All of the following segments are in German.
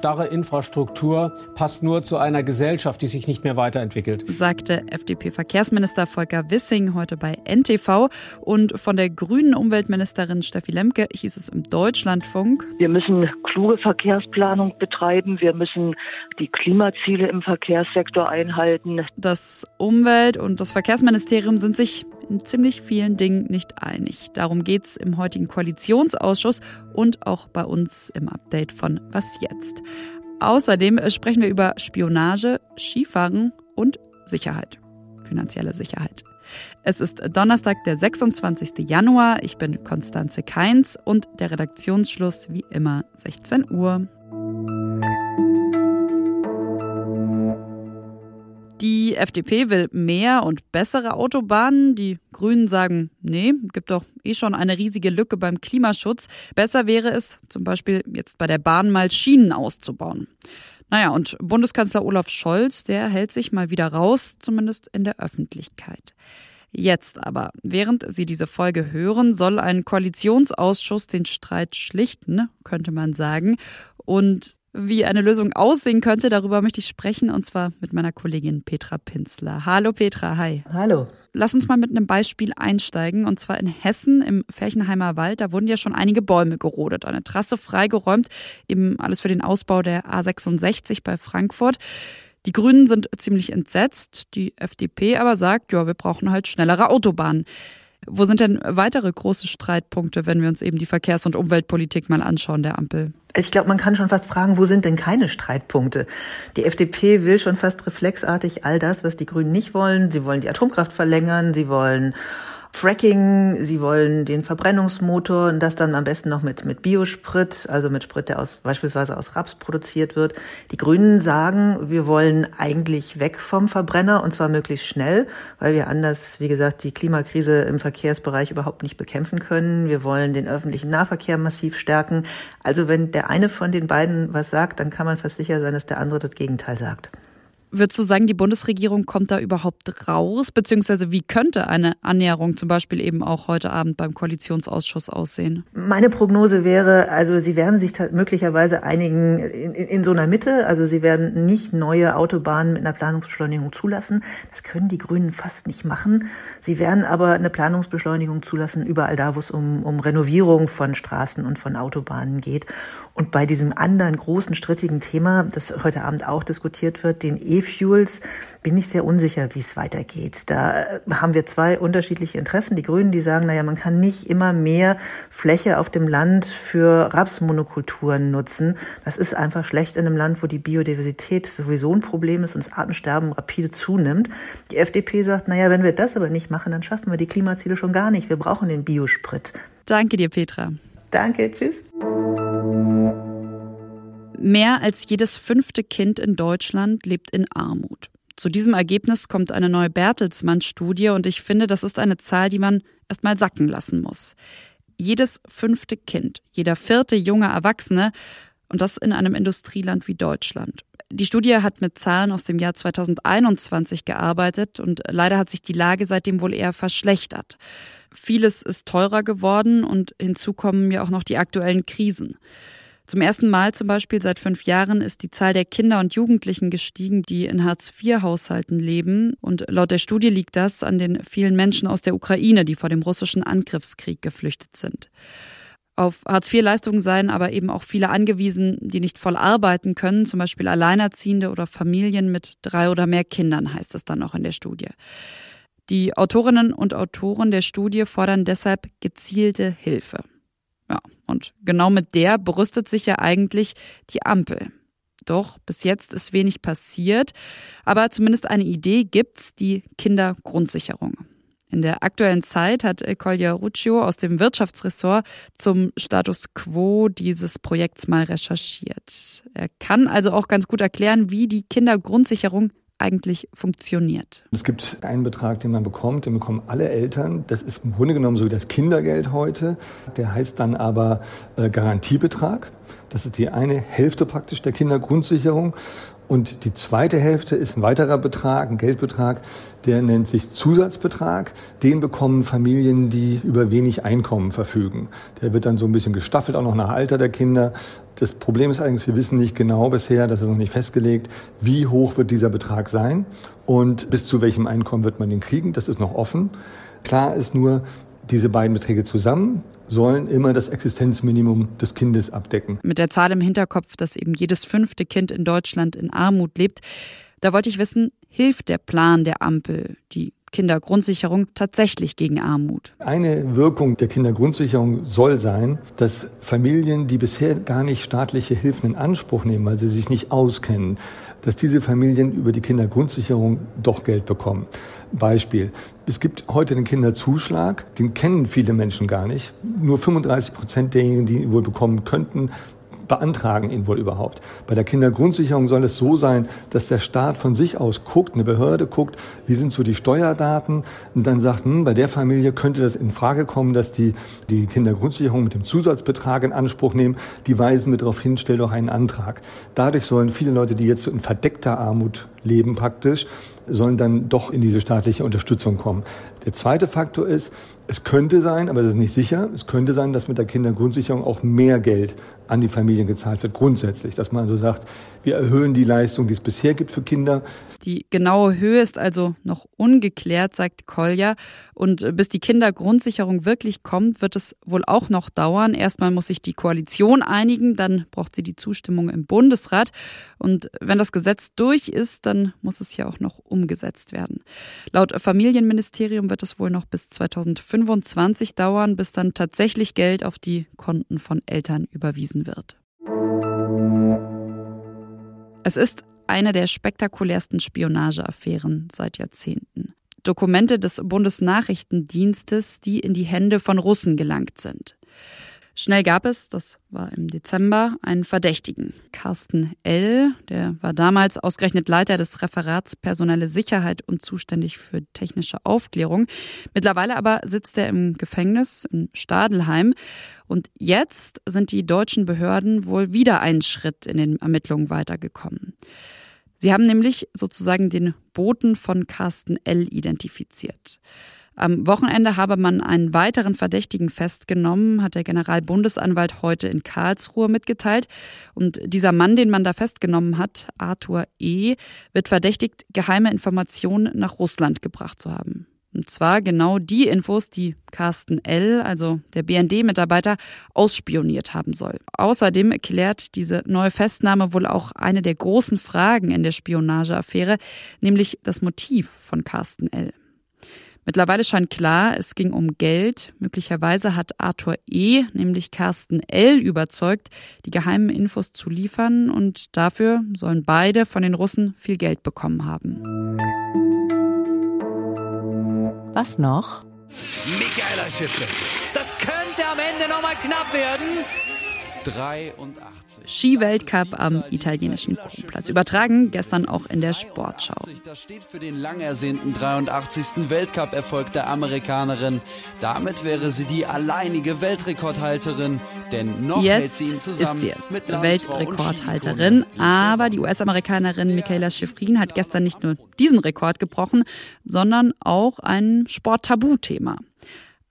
starre Infrastruktur passt nur zu einer Gesellschaft, die sich nicht mehr weiterentwickelt. Sagte FDP-Verkehrsminister Volker Wissing heute bei NTV. Und von der grünen Umweltministerin Steffi Lemke hieß es im Deutschlandfunk. Wir müssen kluge Verkehrsplanung betreiben. Wir müssen die Klimaziele im Verkehrssektor einhalten. Das Umwelt- und das Verkehrsministerium sind sich in ziemlich vielen Dingen nicht einig. Darum geht es im heutigen Koalitionsausschuss und auch bei uns im Update von Was jetzt. Außerdem sprechen wir über Spionage, Skifahren und Sicherheit, finanzielle Sicherheit. Es ist Donnerstag, der 26. Januar. Ich bin Konstanze Keins und der Redaktionsschluss wie immer 16 Uhr. FDP will mehr und bessere Autobahnen. Die Grünen sagen, nee, gibt doch eh schon eine riesige Lücke beim Klimaschutz. Besser wäre es, zum Beispiel jetzt bei der Bahn mal Schienen auszubauen. Naja, und Bundeskanzler Olaf Scholz, der hält sich mal wieder raus, zumindest in der Öffentlichkeit. Jetzt aber, während Sie diese Folge hören, soll ein Koalitionsausschuss den Streit schlichten, könnte man sagen. Und wie eine Lösung aussehen könnte, darüber möchte ich sprechen und zwar mit meiner Kollegin Petra Pinzler. Hallo Petra, hi. Hallo. Lass uns mal mit einem Beispiel einsteigen und zwar in Hessen im Ferchenheimer Wald. Da wurden ja schon einige Bäume gerodet, eine Trasse freigeräumt, eben alles für den Ausbau der A66 bei Frankfurt. Die Grünen sind ziemlich entsetzt, die FDP aber sagt, ja, wir brauchen halt schnellere Autobahnen. Wo sind denn weitere große Streitpunkte, wenn wir uns eben die Verkehrs- und Umweltpolitik mal anschauen der Ampel? Ich glaube, man kann schon fast fragen, wo sind denn keine Streitpunkte? Die FDP will schon fast reflexartig all das, was die Grünen nicht wollen. Sie wollen die Atomkraft verlängern, sie wollen Fracking, sie wollen den Verbrennungsmotor und das dann am besten noch mit, mit Biosprit, also mit Sprit, der aus, beispielsweise aus Raps produziert wird. Die Grünen sagen, wir wollen eigentlich weg vom Verbrenner und zwar möglichst schnell, weil wir anders, wie gesagt, die Klimakrise im Verkehrsbereich überhaupt nicht bekämpfen können. Wir wollen den öffentlichen Nahverkehr massiv stärken. Also wenn der eine von den beiden was sagt, dann kann man fast sicher sein, dass der andere das Gegenteil sagt. Würdest du sagen, die Bundesregierung kommt da überhaupt raus? Beziehungsweise wie könnte eine Annäherung zum Beispiel eben auch heute Abend beim Koalitionsausschuss aussehen? Meine Prognose wäre, also sie werden sich möglicherweise einigen in, in, so einer Mitte. Also sie werden nicht neue Autobahnen mit einer Planungsbeschleunigung zulassen. Das können die Grünen fast nicht machen. Sie werden aber eine Planungsbeschleunigung zulassen überall da, wo es um, um Renovierung von Straßen und von Autobahnen geht. Und bei diesem anderen großen strittigen Thema, das heute Abend auch diskutiert wird, den E-Fuels, bin ich sehr unsicher, wie es weitergeht. Da äh, haben wir zwei unterschiedliche Interessen. Die Grünen, die sagen, naja, man kann nicht immer mehr Fläche auf dem Land für Rapsmonokulturen nutzen. Das ist einfach schlecht in einem Land, wo die Biodiversität sowieso ein Problem ist und das Artensterben rapide zunimmt. Die FDP sagt, naja, wenn wir das aber nicht machen, dann schaffen wir die Klimaziele schon gar nicht. Wir brauchen den Biosprit. Danke dir, Petra. Danke, tschüss. Mehr als jedes fünfte Kind in Deutschland lebt in Armut. Zu diesem Ergebnis kommt eine neue Bertelsmann-Studie und ich finde, das ist eine Zahl, die man erstmal sacken lassen muss. Jedes fünfte Kind, jeder vierte junge Erwachsene und das in einem Industrieland wie Deutschland. Die Studie hat mit Zahlen aus dem Jahr 2021 gearbeitet und leider hat sich die Lage seitdem wohl eher verschlechtert. Vieles ist teurer geworden und hinzu kommen ja auch noch die aktuellen Krisen. Zum ersten Mal zum Beispiel seit fünf Jahren ist die Zahl der Kinder und Jugendlichen gestiegen, die in Hartz-IV-Haushalten leben. Und laut der Studie liegt das an den vielen Menschen aus der Ukraine, die vor dem russischen Angriffskrieg geflüchtet sind. Auf Hartz-IV-Leistungen seien aber eben auch viele angewiesen, die nicht voll arbeiten können, zum Beispiel Alleinerziehende oder Familien mit drei oder mehr Kindern, heißt es dann auch in der Studie. Die Autorinnen und Autoren der Studie fordern deshalb gezielte Hilfe. Ja, und genau mit der berüstet sich ja eigentlich die Ampel. Doch bis jetzt ist wenig passiert, aber zumindest eine Idee gibt's, die Kindergrundsicherung. In der aktuellen Zeit hat Collier Ruccio aus dem Wirtschaftsressort zum Status quo dieses Projekts mal recherchiert. Er kann also auch ganz gut erklären, wie die Kindergrundsicherung eigentlich funktioniert. Es gibt einen Betrag, den man bekommt, den bekommen alle Eltern. Das ist im Grunde genommen so wie das Kindergeld heute. Der heißt dann aber äh, Garantiebetrag. Das ist die eine Hälfte praktisch der Kindergrundsicherung. Und die zweite Hälfte ist ein weiterer Betrag, ein Geldbetrag, der nennt sich Zusatzbetrag. Den bekommen Familien, die über wenig Einkommen verfügen. Der wird dann so ein bisschen gestaffelt, auch noch nach Alter der Kinder. Das Problem ist allerdings, wir wissen nicht genau bisher, das ist noch nicht festgelegt, wie hoch wird dieser Betrag sein und bis zu welchem Einkommen wird man den kriegen. Das ist noch offen. Klar ist nur, diese beiden Beträge zusammen sollen immer das Existenzminimum des Kindes abdecken. Mit der Zahl im Hinterkopf, dass eben jedes fünfte Kind in Deutschland in Armut lebt, da wollte ich wissen, hilft der Plan der Ampel, die Kindergrundsicherung tatsächlich gegen Armut? Eine Wirkung der Kindergrundsicherung soll sein, dass Familien, die bisher gar nicht staatliche Hilfen in Anspruch nehmen, weil sie sich nicht auskennen, dass diese Familien über die Kindergrundsicherung doch Geld bekommen. Beispiel. Es gibt heute den Kinderzuschlag, den kennen viele Menschen gar nicht. Nur 35 Prozent derjenigen, die ihn wohl bekommen könnten, beantragen ihn wohl überhaupt. Bei der Kindergrundsicherung soll es so sein, dass der Staat von sich aus guckt, eine Behörde guckt, wie sind so die Steuerdaten und dann sagt, hm, bei der Familie könnte das in Frage kommen, dass die die Kindergrundsicherung mit dem Zusatzbetrag in Anspruch nehmen. Die weisen mit darauf hin, stell doch einen Antrag. Dadurch sollen viele Leute, die jetzt so in verdeckter Armut leben praktisch, sollen dann doch in diese staatliche Unterstützung kommen. Der zweite Faktor ist, es könnte sein, aber das ist nicht sicher, es könnte sein, dass mit der Kindergrundsicherung auch mehr Geld an die Familien gezahlt wird, grundsätzlich. Dass man also sagt, wir erhöhen die Leistung, die es bisher gibt für Kinder. Die genaue Höhe ist also noch ungeklärt, sagt Kolja. Und bis die Kindergrundsicherung wirklich kommt, wird es wohl auch noch dauern. Erstmal muss sich die Koalition einigen, dann braucht sie die Zustimmung im Bundesrat. Und wenn das Gesetz durch ist, dann muss es ja auch noch umgesetzt werden. Laut Familienministerium wird es wohl noch bis 2025 dauern, bis dann tatsächlich Geld auf die Konten von Eltern überwiesen wird. Es ist eine der spektakulärsten Spionageaffären seit Jahrzehnten. Dokumente des Bundesnachrichtendienstes, die in die Hände von Russen gelangt sind. Schnell gab es, das war im Dezember, einen Verdächtigen. Carsten L., der war damals ausgerechnet Leiter des Referats Personelle Sicherheit und zuständig für technische Aufklärung. Mittlerweile aber sitzt er im Gefängnis in Stadelheim. Und jetzt sind die deutschen Behörden wohl wieder einen Schritt in den Ermittlungen weitergekommen. Sie haben nämlich sozusagen den Boten von Carsten L. identifiziert. Am Wochenende habe man einen weiteren Verdächtigen festgenommen, hat der Generalbundesanwalt heute in Karlsruhe mitgeteilt. Und dieser Mann, den man da festgenommen hat, Arthur E., wird verdächtigt, geheime Informationen nach Russland gebracht zu haben. Und zwar genau die Infos, die Carsten L., also der BND-Mitarbeiter, ausspioniert haben soll. Außerdem klärt diese neue Festnahme wohl auch eine der großen Fragen in der Spionageaffäre, nämlich das Motiv von Carsten L. Mittlerweile scheint klar, es ging um Geld. Möglicherweise hat Arthur E., nämlich Carsten L., überzeugt, die geheimen Infos zu liefern und dafür sollen beide von den Russen viel Geld bekommen haben. Was noch? Michaela Schiffle. Das könnte am Ende nochmal knapp werden. 83. Skiweltcup am italienischen Kronplatz. Übertragen gestern auch in der Sportschau. Das steht für den lang ersehnten 83. Weltcup-Erfolg der Amerikanerin. Damit wäre sie die alleinige Weltrekordhalterin. Denn noch Jetzt hält sie ihn zusammen ist sie es, mit Weltrekordhalterin. Aber die US-Amerikanerin Michaela Schifrin hat gestern nicht nur diesen Rekord gebrochen, sondern auch ein Sporttabuthema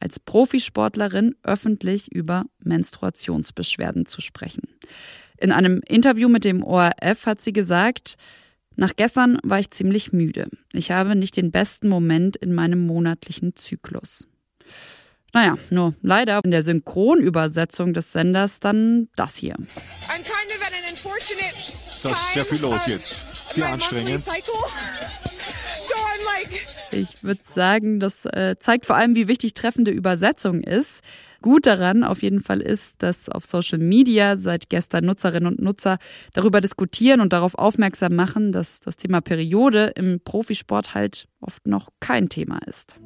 als Profisportlerin öffentlich über Menstruationsbeschwerden zu sprechen. In einem Interview mit dem ORF hat sie gesagt, nach gestern war ich ziemlich müde. Ich habe nicht den besten Moment in meinem monatlichen Zyklus. Naja, nur leider in der Synchronübersetzung des Senders dann das hier. Das ist sehr viel los jetzt. Sehr anstrengend. Ich würde sagen, das äh, zeigt vor allem, wie wichtig treffende Übersetzung ist. Gut daran auf jeden Fall ist, dass auf Social Media seit gestern Nutzerinnen und Nutzer darüber diskutieren und darauf aufmerksam machen, dass das Thema Periode im Profisport halt oft noch kein Thema ist.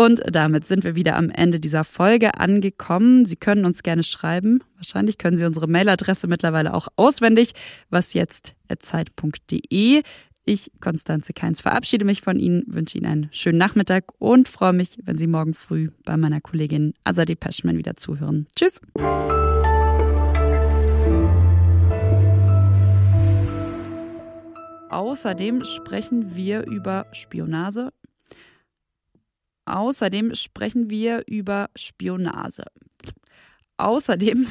Und damit sind wir wieder am Ende dieser Folge angekommen. Sie können uns gerne schreiben. Wahrscheinlich können Sie unsere Mailadresse mittlerweile auch auswendig. Was jetzt Zeit.de. Ich, Konstanze Keins, verabschiede mich von Ihnen, wünsche Ihnen einen schönen Nachmittag und freue mich, wenn Sie morgen früh bei meiner Kollegin Azadeh Peschman wieder zuhören. Tschüss! Außerdem sprechen wir über Spionage. Außerdem sprechen wir über Spionage. Außerdem